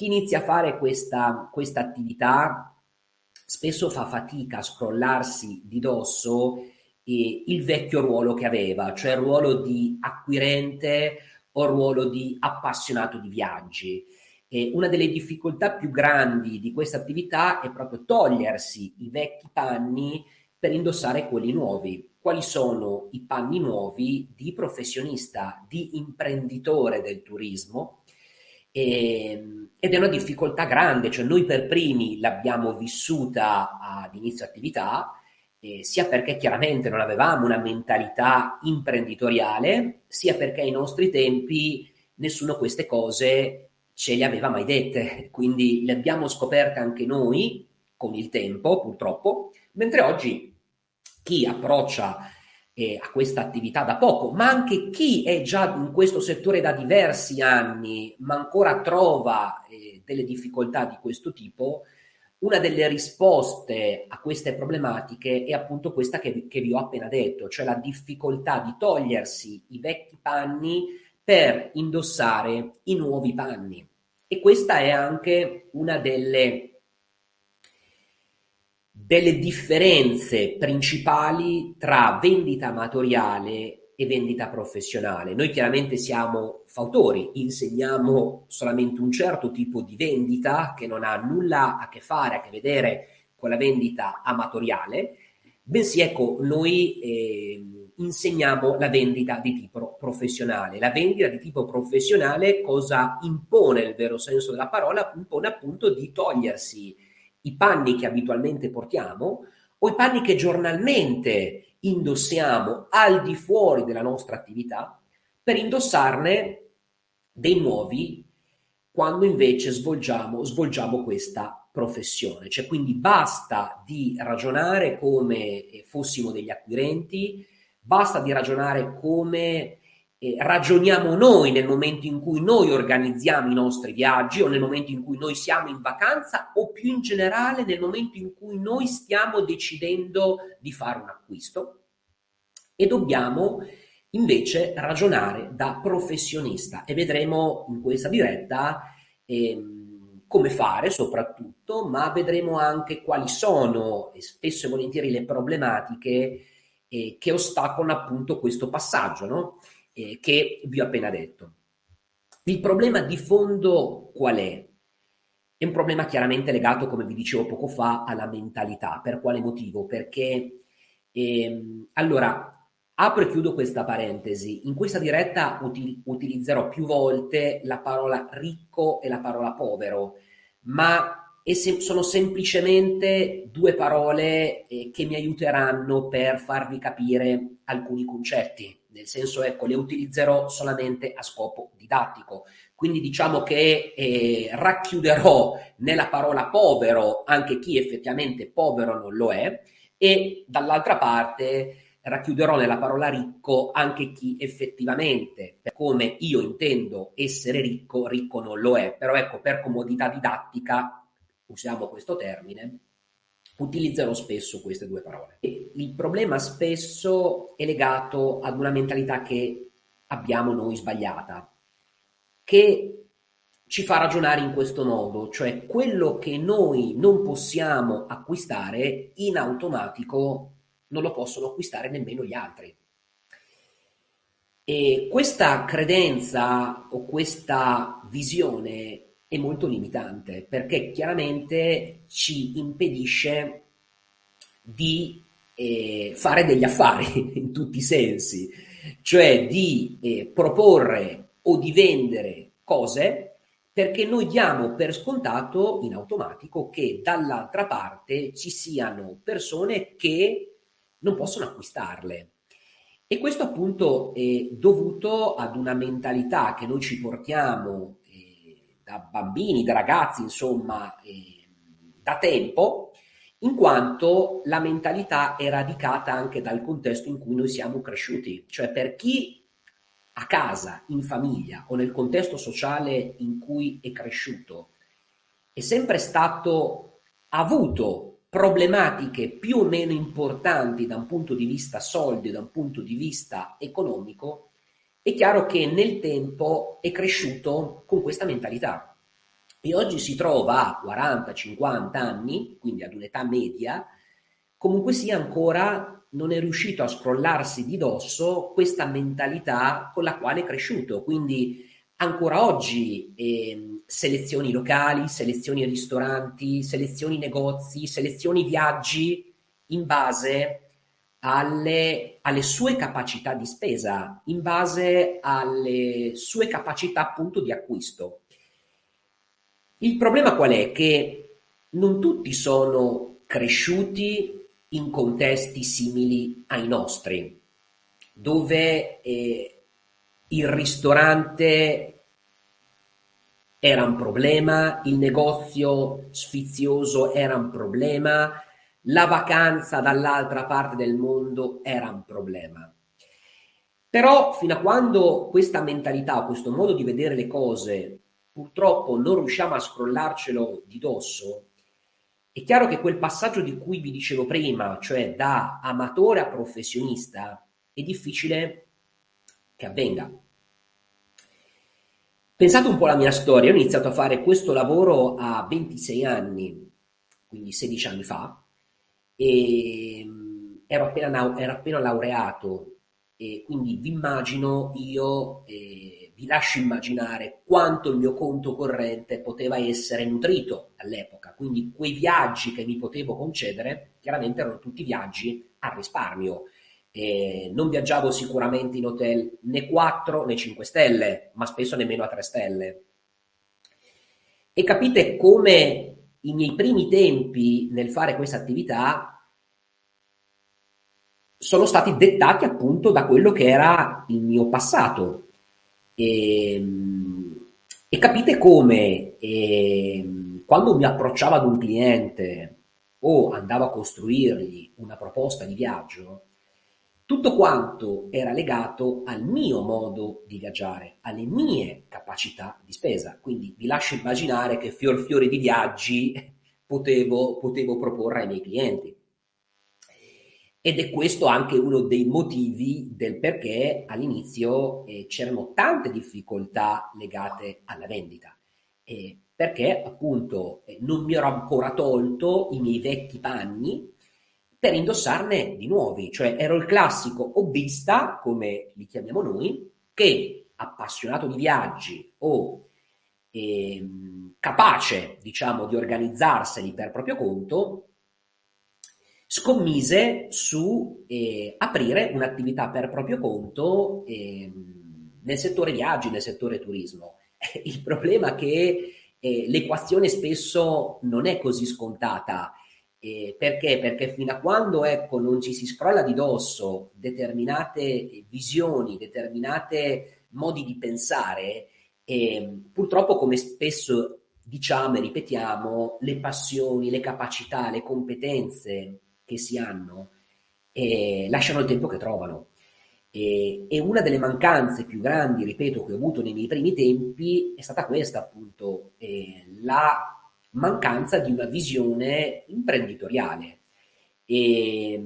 chi inizia a fare questa, attività spesso fa fatica a scrollarsi di dosso eh, il vecchio ruolo che aveva, cioè il ruolo di acquirente o il ruolo di appassionato di viaggi. E una delle difficoltà più grandi di questa attività è proprio togliersi i vecchi panni per indossare quelli nuovi. Quali sono i panni nuovi di professionista, di imprenditore del turismo? E, ehm, ed è una difficoltà grande, cioè noi per primi l'abbiamo vissuta ad inizio attività, eh, sia perché chiaramente non avevamo una mentalità imprenditoriale, sia perché ai nostri tempi nessuno queste cose ce le aveva mai dette, quindi le abbiamo scoperte anche noi con il tempo, purtroppo, mentre oggi chi approccia eh, a questa attività da poco, ma anche chi è già in questo settore da diversi anni, ma ancora trova eh, delle difficoltà di questo tipo, una delle risposte a queste problematiche è appunto questa che, che vi ho appena detto, cioè la difficoltà di togliersi i vecchi panni per indossare i nuovi panni. E questa è anche una delle, delle differenze principali tra vendita amatoriale e vendita professionale. Noi chiaramente siamo fautori, insegniamo solamente un certo tipo di vendita che non ha nulla a che fare, a che vedere con la vendita amatoriale, bensì ecco, noi eh, insegniamo la vendita di tipo professionale. La vendita di tipo professionale cosa impone nel vero senso della parola? Impone appunto di togliersi i panni che abitualmente portiamo o i panni che giornalmente indossiamo al di fuori della nostra attività per indossarne dei nuovi quando invece svolgiamo, svolgiamo questa professione. Cioè, quindi basta di ragionare come fossimo degli acquirenti, basta di ragionare come eh, ragioniamo noi nel momento in cui noi organizziamo i nostri viaggi o nel momento in cui noi siamo in vacanza o più in generale nel momento in cui noi stiamo decidendo di fare un acquisto e dobbiamo invece ragionare da professionista e vedremo in questa diretta ehm, come fare soprattutto, ma vedremo anche quali sono spesso e volentieri le problematiche eh, che ostacolano appunto questo passaggio no? Eh, che vi ho appena detto. Il problema di fondo qual è? È un problema chiaramente legato, come vi dicevo poco fa, alla mentalità. Per quale motivo? Perché ehm, allora apro e chiudo questa parentesi. In questa diretta util- utilizzerò più volte la parola ricco e la parola povero, ma se- sono semplicemente due parole eh, che mi aiuteranno per farvi capire alcuni concetti nel senso ecco, le utilizzerò solamente a scopo didattico. Quindi diciamo che eh, racchiuderò nella parola povero anche chi effettivamente povero non lo è e dall'altra parte racchiuderò nella parola ricco anche chi effettivamente, per come io intendo essere ricco, ricco non lo è. Però ecco, per comodità didattica usiamo questo termine utilizzerò spesso queste due parole. E il problema spesso è legato ad una mentalità che abbiamo noi sbagliata, che ci fa ragionare in questo modo, cioè quello che noi non possiamo acquistare in automatico non lo possono acquistare nemmeno gli altri. E questa credenza o questa visione è molto limitante perché chiaramente ci impedisce di eh, fare degli affari in tutti i sensi, cioè di eh, proporre o di vendere cose perché noi diamo per scontato in automatico che dall'altra parte ci siano persone che non possono acquistarle. E questo appunto è dovuto ad una mentalità che noi ci portiamo da bambini, da ragazzi, insomma, eh, da tempo, in quanto la mentalità è radicata anche dal contesto in cui noi siamo cresciuti. Cioè per chi a casa, in famiglia o nel contesto sociale in cui è cresciuto, è sempre stato avuto problematiche più o meno importanti da un punto di vista soldi, da un punto di vista economico, è chiaro che nel tempo è cresciuto con questa mentalità. e oggi si trova a 40-50 anni, quindi ad un'età media, comunque sia ancora non è riuscito a scrollarsi di dosso questa mentalità con la quale è cresciuto. Quindi ancora oggi eh, selezioni locali, selezioni ristoranti, selezioni negozi, selezioni viaggi in base alle, alle, sue capacità di spesa, in base alle sue capacità appunto di acquisto. Il problema qual è? Che non tutti sono cresciuti in contesti simili ai nostri, dove eh, il ristorante era un problema, il negozio sfizioso era un problema, la vacanza dall'altra parte del mondo era un problema. Però fino a quando questa mentalità, questo modo di vedere le cose, purtroppo non riusciamo a scrollarcelo di dosso, è chiaro che quel passaggio di cui vi dicevo prima, cioè da amatore a professionista, è difficile che avvenga. Pensate un po' alla mia storia, io ho iniziato a fare questo lavoro a 26 anni, quindi 16 anni fa, e mm, ero appena, ero appena laureato, e quindi vi immagino io... Eh, vi lascio immaginare quanto il mio conto corrente poteva essere nutrito all'epoca, quindi quei viaggi che mi potevo concedere chiaramente erano tutti viaggi a risparmio. Eh, non viaggiavo sicuramente in hotel né 4 né 5 stelle, ma spesso nemmeno a 3 stelle. E capite come i miei primi tempi nel fare questa attività sono stati dettati appunto da quello che era il mio passato, e, ehm, e capite come eh, quando mi approcciavo ad un cliente o andavo a costruirgli una proposta di viaggio, tutto quanto era legato al mio modo di viaggiare, alle mie capacità di spesa. Quindi vi lascio immaginare che fior fiore di viaggi potevo, potevo proporre ai miei clienti. Ed è questo anche uno dei motivi del perché all'inizio eh, c'erano tante difficoltà legate alla vendita, eh, perché appunto eh, non mi ero ancora tolto i miei vecchi panni per indossarne di nuovi, cioè ero il classico hobbista, come li chiamiamo noi, che appassionato di viaggi o ehm, capace, diciamo, di organizzarseli per proprio conto, scommise su eh, aprire un'attività per proprio conto eh, nel settore viaggi, nel settore turismo. Il problema è che eh, l'equazione spesso non è così scontata. Eh, perché? Perché fino a quando ecco, non ci si scrolla di dosso determinate visioni, determinate modi di pensare, ehm, purtroppo come spesso diciamo e ripetiamo, le passioni, le capacità, le competenze che si hanno eh, lasciano il tempo che trovano. E, e, una delle mancanze più grandi, ripeto, che ho avuto nei miei primi tempi è stata questa, appunto, eh, la mancanza di una visione imprenditoriale e,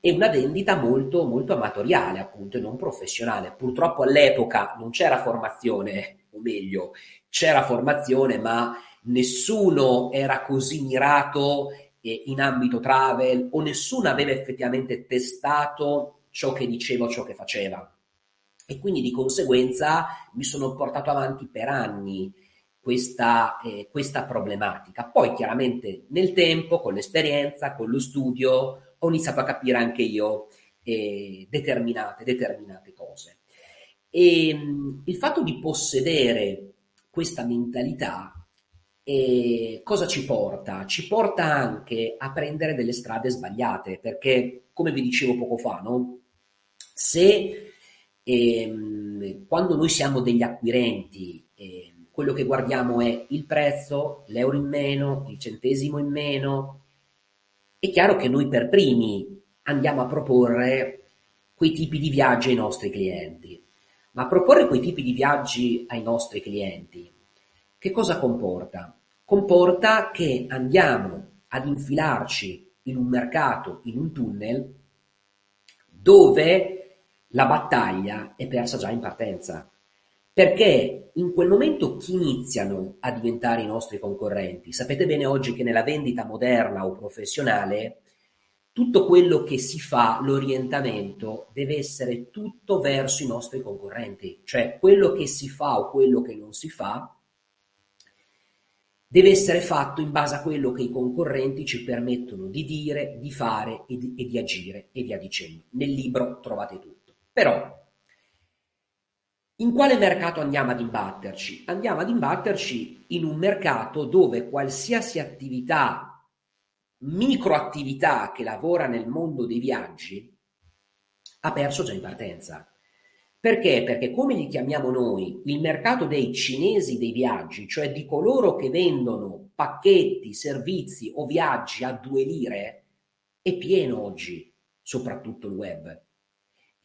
e, una vendita molto, molto amatoriale, appunto, e non professionale. Purtroppo all'epoca non c'era formazione, o meglio, c'era formazione, ma nessuno era così mirato in ambito travel o nessuno aveva effettivamente testato ciò che diceva o ciò che faceva. E quindi di conseguenza mi sono portato avanti per anni questa, eh, questa problematica. Poi chiaramente nel tempo, con l'esperienza, con lo studio, ho iniziato a capire anche io eh, determinate, determinate cose. E mh, il fatto di possedere questa mentalità e cosa ci porta? Ci porta anche a prendere delle strade sbagliate, perché come vi dicevo poco fa, no? se ehm, quando noi siamo degli acquirenti, eh, quello che guardiamo è il prezzo, l'euro in meno, il centesimo in meno, è chiaro che noi per primi andiamo a proporre quei tipi di viaggi ai nostri clienti. Ma proporre quei tipi di viaggi ai nostri clienti che cosa comporta? Comporta che andiamo ad infilarci in un mercato, in un tunnel, dove la battaglia è persa già in partenza. Perché in quel momento chi iniziano a diventare i nostri concorrenti? Sapete bene oggi che nella vendita moderna o professionale tutto quello che si fa, l'orientamento, deve essere tutto verso i nostri concorrenti, cioè quello che si fa o quello che non si fa deve essere fatto in base a quello che i concorrenti ci permettono di dire, di fare e di, e di agire e via dicendo. Nel libro trovate tutto. Però in quale mercato andiamo ad imbatterci? Andiamo ad imbatterci in un mercato dove qualsiasi attività, microattività che lavora nel mondo dei viaggi, ha perso già in partenza. Perché? Perché come li chiamiamo noi, il mercato dei cinesi dei viaggi, cioè di coloro che vendono pacchetti, servizi o viaggi a due lire, è pieno oggi, soprattutto il web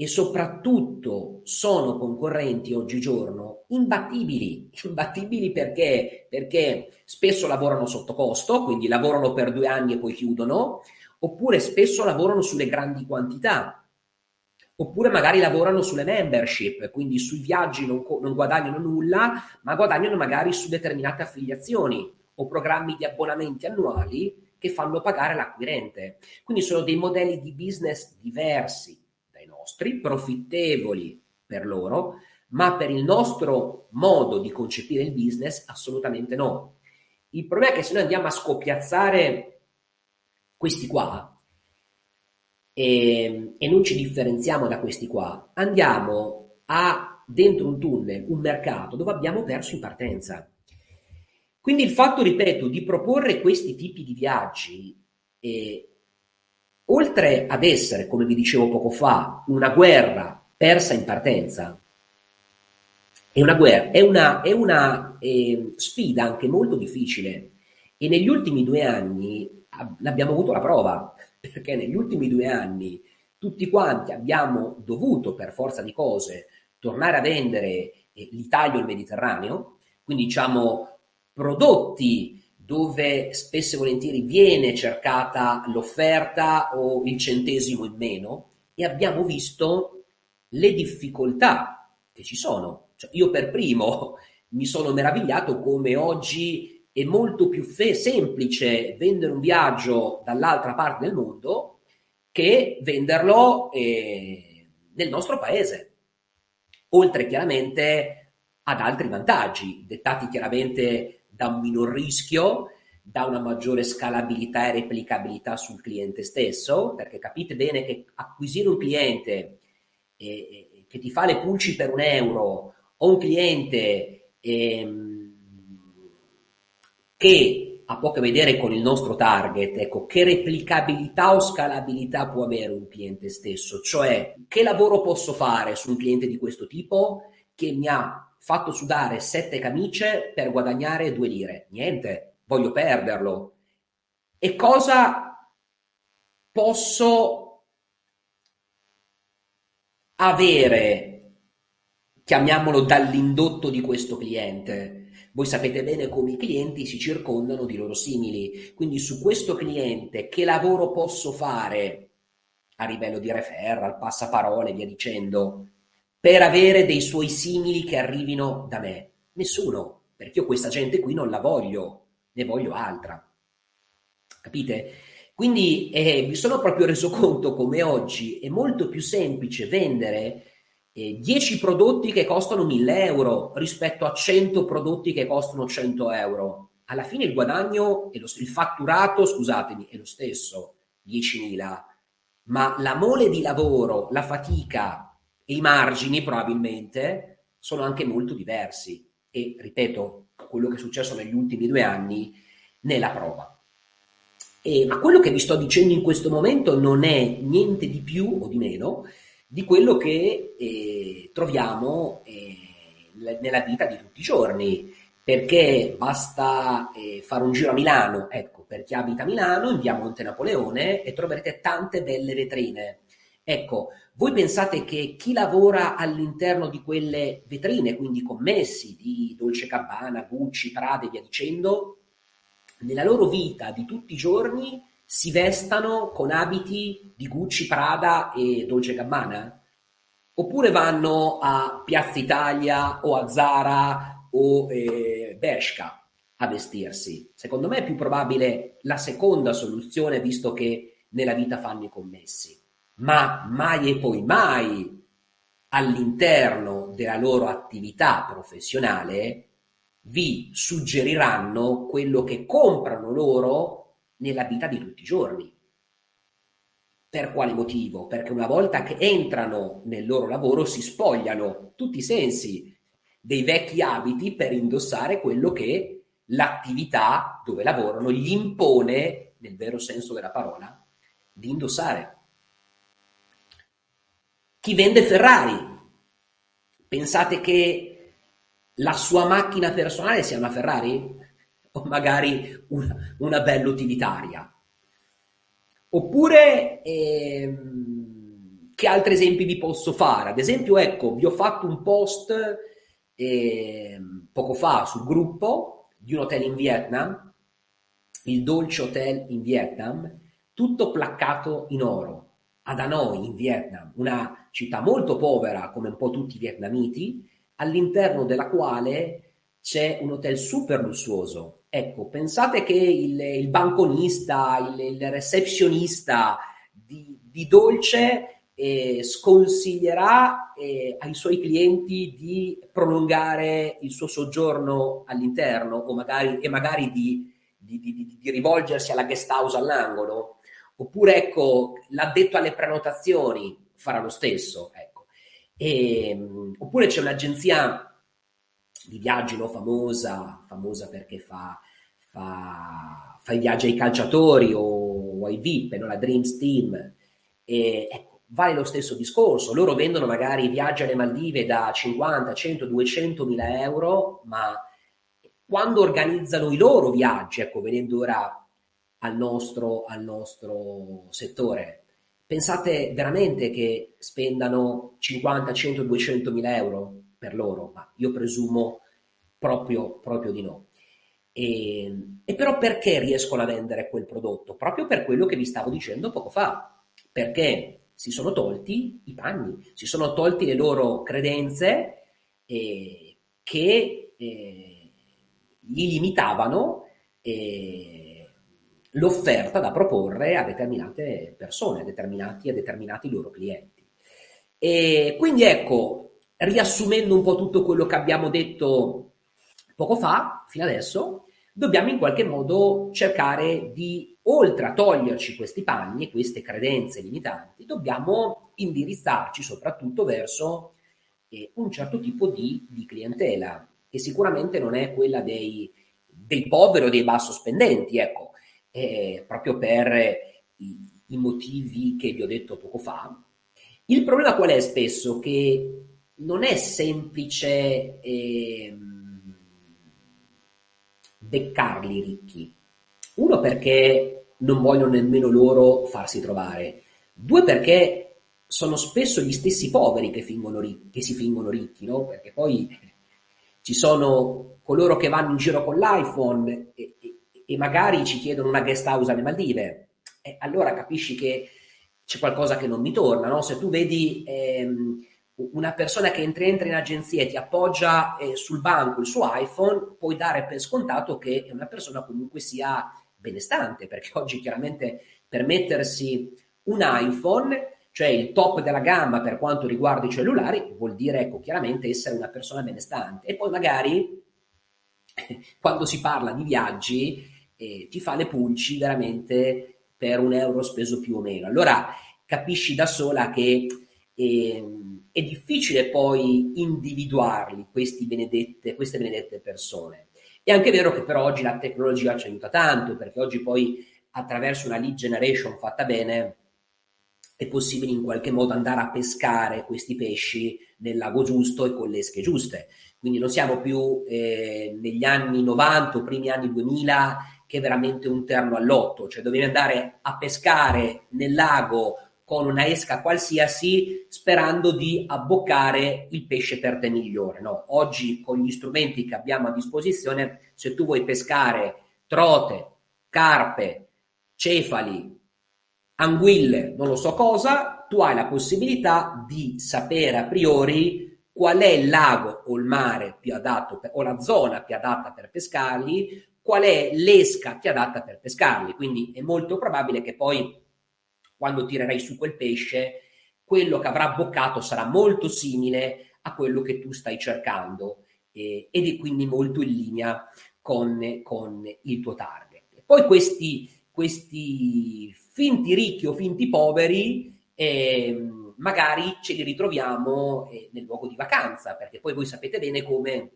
e soprattutto sono concorrenti oggigiorno imbattibili. Imbattibili perché? Perché spesso lavorano sotto costo, quindi lavorano per due anni e poi chiudono, oppure spesso lavorano sulle grandi quantità, oppure magari lavorano sulle membership, quindi sui viaggi non, non guadagnano nulla, ma guadagnano magari su determinate affiliazioni o programmi di abbonamenti annuali che fanno pagare l'acquirente. Quindi sono dei modelli di business diversi nostri, profittevoli per loro, ma per il nostro modo di concepire il business assolutamente no. Il problema è che se noi andiamo a scoppiazzare questi qua e, e non ci differenziamo da questi qua, andiamo a dentro un tunnel, un mercato dove abbiamo perso in partenza. Quindi il fatto, ripeto, di proporre questi tipi di viaggi eh, oltre ad essere, come vi dicevo poco fa, una guerra persa in partenza, è una, guerra, è una, è una eh, sfida anche molto difficile. E negli ultimi due anni abbiamo avuto la prova, perché negli ultimi due anni tutti quanti abbiamo dovuto, per forza di cose, tornare a vendere eh, l'Italia o il Mediterraneo, quindi diciamo prodotti dove spesso e volentieri viene cercata l'offerta o il centesimo in meno e abbiamo visto le difficoltà che ci sono. Cioè, io per primo mi sono meravigliato come oggi è molto più fe- semplice vendere un viaggio dall'altra parte del mondo che venderlo eh, nel nostro paese, oltre chiaramente ad altri vantaggi, dettati chiaramente da un minor rischio, da una maggiore scalabilità e replicabilità sul cliente stesso, perché capite bene che acquisire un cliente eh, che ti fa le pulci per un euro o un cliente ehm, che ha poco a vedere con il nostro target, ecco, che replicabilità o scalabilità può avere un cliente stesso? Cioè, che lavoro posso fare su un cliente di questo tipo che mi ha fatto sudare sette camicie per guadagnare due lire. Niente, voglio perderlo. E cosa posso avere, chiamiamolo dall'indotto di questo cliente? Voi sapete bene come i clienti si circondano di loro simili, quindi su questo cliente che lavoro posso fare a livello di referral, passaparole, via dicendo, per avere dei suoi simili che arrivino da me? Nessuno, perché io questa gente qui non la voglio, ne voglio altra. Capite? Quindi eh, mi sono proprio reso conto come oggi è molto più semplice vendere eh, 10 prodotti che costano 1000 euro rispetto a 100 prodotti che costano 100 euro. Alla fine il guadagno, lo, il fatturato, scusatemi, è lo stesso, 10.000, ma la mole di lavoro, la fatica, e i margini probabilmente sono anche molto diversi e ripeto, quello che è successo negli ultimi due anni ne la prova. E, ma quello che vi sto dicendo in questo momento non è niente di più o di meno di quello che eh, troviamo eh, nella vita di tutti i giorni, perché basta eh, fare un giro a Milano, ecco, per chi abita a Milano, in via Monte Napoleone e troverete tante belle vetrine. Ecco, voi pensate che chi lavora all'interno di quelle vetrine, quindi commessi di Dolce Gabbana, Gucci, Prada e via dicendo, nella loro vita di tutti i giorni si vestano con abiti di Gucci, Prada e Dolce Gabbana? oppure vanno a Piazza Italia o a Zara o eh, Bershka a vestirsi. Secondo me è più probabile la seconda soluzione, visto che nella vita fanno i commessi. Ma mai e poi mai all'interno della loro attività professionale vi suggeriranno quello che comprano loro nella vita di tutti i giorni. Per quale motivo? Perché una volta che entrano nel loro lavoro si spogliano tutti i sensi dei vecchi abiti per indossare quello che l'attività dove lavorano gli impone, nel vero senso della parola, di indossare. Chi vende Ferrari? Pensate che la sua macchina personale sia una Ferrari? O magari una, una bella utilitaria? Oppure, ehm, che altri esempi vi posso fare? Ad esempio, ecco, vi ho fatto un post ehm, poco fa sul gruppo di un hotel in Vietnam, il Dolce Hotel in Vietnam, tutto placcato in oro, ad Hanoi in Vietnam, una città molto povera come un po' tutti i vietnamiti, all'interno della quale c'è un hotel super lussuoso, Ecco, pensate che il, il banconista, il, il receptionista di, di Dolce eh, sconsiglierà eh, ai suoi clienti di prolungare il suo soggiorno all'interno o magari, e magari di, di, di rivolgersi alla guest house all'angolo. Oppure, ecco, l'addetto alle prenotazioni farà lo stesso. Ecco. E, ehm, oppure c'è un'agenzia di viaggi no, famosa, famosa perché fa, fa, fa, i viaggi ai calciatori o, o ai VIP, no? la Dreams Team. E, ecco, vale lo stesso discorso. Loro vendono magari viaggi alle Maldive da 50, 100, 200 mila euro, ma quando organizzano i loro viaggi, ecco, venendo ora al nostro, al nostro settore, pensate veramente che spendano 50, 100, 200 mila euro? per loro, ma io presumo proprio, proprio di no. E, e, però perché riescono a vendere quel prodotto? Proprio per quello che vi stavo dicendo poco fa, perché si sono tolti i panni, si sono tolti le loro credenze eh, che eh, gli limitavano eh, l'offerta da proporre a determinate persone, a determinati, a determinati loro clienti. E quindi ecco, riassumendo un po' tutto quello che abbiamo detto poco fa, fino adesso, dobbiamo in qualche modo cercare di, oltre a toglierci questi panni queste credenze limitanti, dobbiamo indirizzarci soprattutto verso eh, un certo tipo di, di, clientela, che sicuramente non è quella dei, dei poveri o dei basso spendenti, ecco, eh, proprio per i, i motivi che vi ho detto poco fa. Il problema qual è spesso? Che non è semplice eh, beccarli ricchi. Uno perché non vogliono nemmeno loro farsi trovare. Due perché sono spesso gli stessi poveri che, ricchi, che si fingono ricchi, no? Perché poi ci sono coloro che vanno in giro con l'iPhone e, e, e magari ci chiedono una guest house alle Maldive. E allora capisci che c'è qualcosa che non mi torna, no? Se tu vedi... Ehm, una persona che entra, entra in agenzia e ti appoggia eh, sul banco il suo iPhone, puoi dare per scontato che è una persona comunque sia benestante, perché oggi chiaramente per mettersi un iPhone, cioè il top della gamma per quanto riguarda i cellulari, vuol dire ecco, chiaramente essere una persona benestante. E poi magari quando si parla di viaggi eh, ti fa le pulci veramente per un euro speso più o meno. Allora capisci da sola che eh, è difficile poi individuarli, benedette, queste benedette persone. È anche vero che per oggi la tecnologia ci aiuta tanto, perché oggi poi attraverso una lead generation fatta bene è possibile in qualche modo andare a pescare questi pesci nel lago giusto e con le esche giuste. Quindi non siamo più eh, negli anni 90 o primi anni 2000 che è veramente un terno all'otto, cioè dovevi andare a pescare nel lago con una esca qualsiasi sperando di abboccare il pesce per te migliore. No? Oggi con gli strumenti che abbiamo a disposizione, se tu vuoi pescare trote, carpe, cefali, anguille, non lo so cosa, tu hai la possibilità di sapere a priori qual è il lago o il mare più adatto o la zona più adatta per pescarli, qual è l'esca più adatta per pescarli. Quindi è molto probabile che poi quando tirerai su quel pesce, quello che avrà boccato sarà molto simile a quello che tu stai cercando eh, ed è quindi molto in linea con, con il tuo target. Poi questi, questi finti ricchi o finti poveri eh, magari ce li ritroviamo eh, nel luogo di vacanza, perché poi voi sapete bene come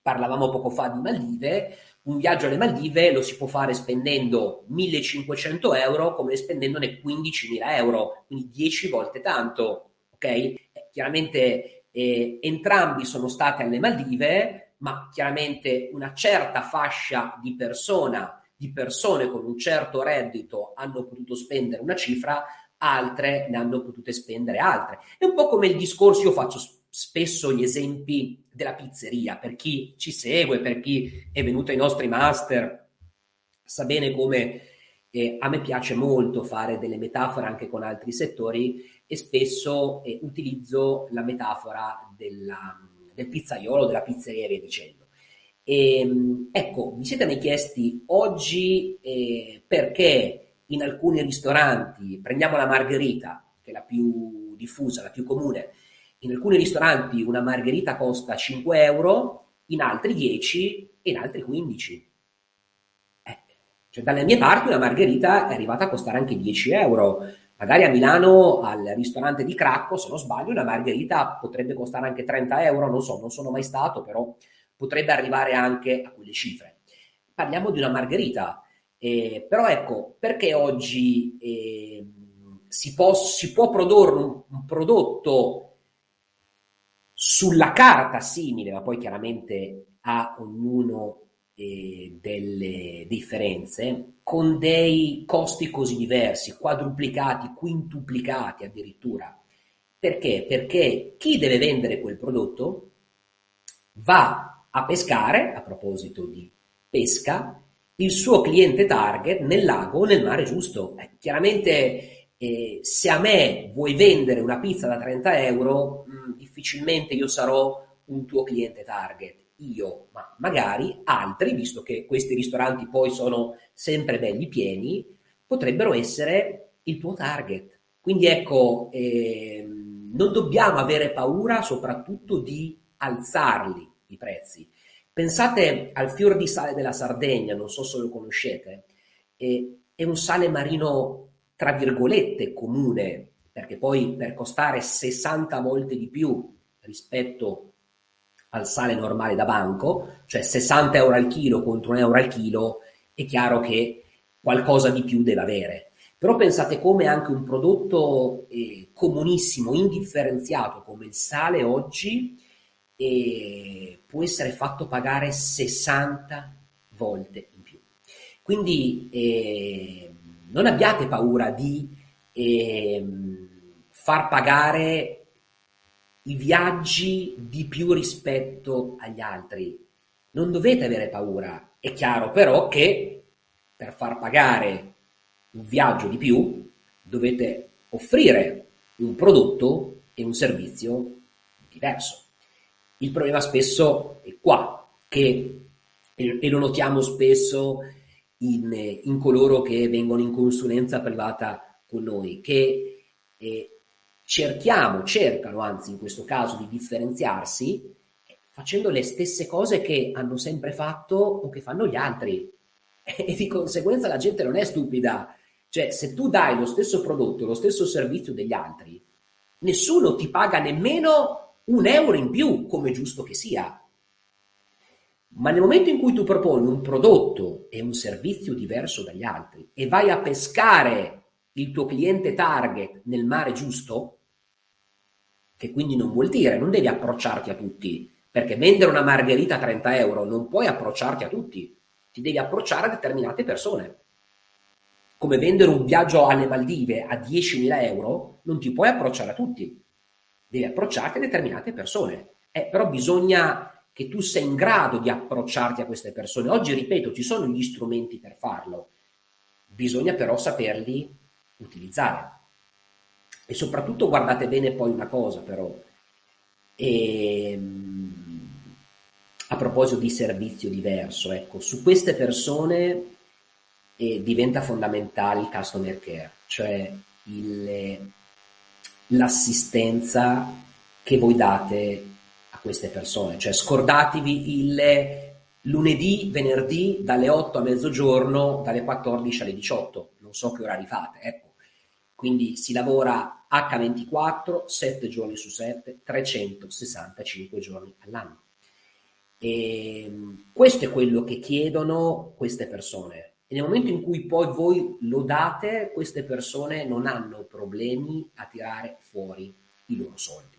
parlavamo poco fa di Maldive, un viaggio alle Maldive lo si può fare spendendo 1500 euro come spendendone 15.000 euro, quindi 10 volte tanto, ok? Eh, chiaramente eh, entrambi sono stati alle Maldive, ma chiaramente una certa fascia di persona, di persone con un certo reddito hanno potuto spendere una cifra, altre ne hanno potute spendere altre. È un po' come il discorso, io faccio spesso gli esempi della pizzeria, per chi ci segue, per chi è venuto ai nostri master, sa bene come eh, a me piace molto fare delle metafore anche con altri settori e spesso eh, utilizzo la metafora della, del pizzaiolo, della pizzeria e via dicendo. E, ehm, ecco, vi siete mai chiesti oggi eh, perché in alcuni ristoranti, prendiamo la margherita, che è la più diffusa, la più comune, in alcuni ristoranti una margherita costa 5 euro, in altri 10 e in altri 15. Eh, cioè dalle mie parti una margherita è arrivata a costare anche 10 euro. Magari a Milano, al ristorante di Cracco, se non sbaglio, una margherita potrebbe costare anche 30 euro, non so, non sono mai stato, però potrebbe arrivare anche a quelle cifre. Parliamo di una margherita, eh, però ecco, perché oggi eh, si, può, si, può, produrre un, un prodotto sulla carta simile, ma poi chiaramente ha ognuno eh, delle differenze, con dei costi così diversi, quadruplicati, quintuplicati addirittura. Perché? Perché chi deve vendere quel prodotto va a pescare, a proposito di pesca, il suo cliente target nel lago o nel mare giusto. Eh, chiaramente eh, se a me vuoi vendere una pizza da 30 euro, mh, difficilmente io sarò un tuo cliente target. Io, ma magari altri, visto che questi ristoranti poi sono sempre belli pieni, potrebbero essere il tuo target. Quindi ecco, ehm, non dobbiamo avere paura soprattutto di alzarli i prezzi. Pensate al fior di sale della Sardegna, non so se lo conoscete, eh, è un sale marino tra virgolette comune, perché poi per costare 60 volte di più rispetto al sale normale da banco, cioè 60 euro al chilo contro un euro al chilo, è chiaro che qualcosa di più deve avere. Però pensate come anche un prodotto eh, comunissimo, indifferenziato come il sale oggi, eh, può essere fatto pagare 60 volte in più. Quindi eh, non abbiate paura di eh, far pagare i viaggi di più rispetto agli altri. Non dovete avere paura. È chiaro però che per far pagare un viaggio di più dovete offrire un prodotto e un servizio diverso. Il problema spesso è qua, che, e lo notiamo spesso in, in coloro che vengono in consulenza privata con noi, che eh, cerchiamo, cercano anzi in questo caso di differenziarsi facendo le stesse cose che hanno sempre fatto o che fanno gli altri. E di conseguenza la gente non è stupida. Cioè, se tu dai lo stesso prodotto, lo stesso servizio degli altri, nessuno ti paga nemmeno un euro in più, come giusto che sia. Ma nel momento in cui tu proponi un prodotto e un servizio diverso dagli altri e vai a pescare il tuo cliente target nel mare giusto, che quindi non vuol dire non devi approcciarti a tutti, perché vendere una margherita a 30 euro non puoi approcciarti a tutti, ti devi approcciare a determinate persone. Come vendere un viaggio alle Maldive a 10.000 euro, non ti puoi approcciare a tutti, devi approcciarti a determinate persone. Eh, però bisogna che tu sei in grado di approcciarti a queste persone. Oggi, ripeto, ci sono gli strumenti per farlo, bisogna però saperli utilizzare. E soprattutto guardate bene poi una cosa però, e, ehm, a proposito di servizio diverso, ecco, su queste persone eh, diventa fondamentale il customer care, cioè il, l'assistenza che voi date queste persone, cioè scordatevi il lunedì, venerdì dalle 8 a mezzogiorno, dalle 14 alle 18, non so che orari fate, ecco. Quindi si lavora H24, 7 giorni su 7, 365 giorni all'anno. E questo è quello che chiedono queste persone. E nel momento in cui poi voi lo date, queste persone non hanno problemi a tirare fuori i loro soldi.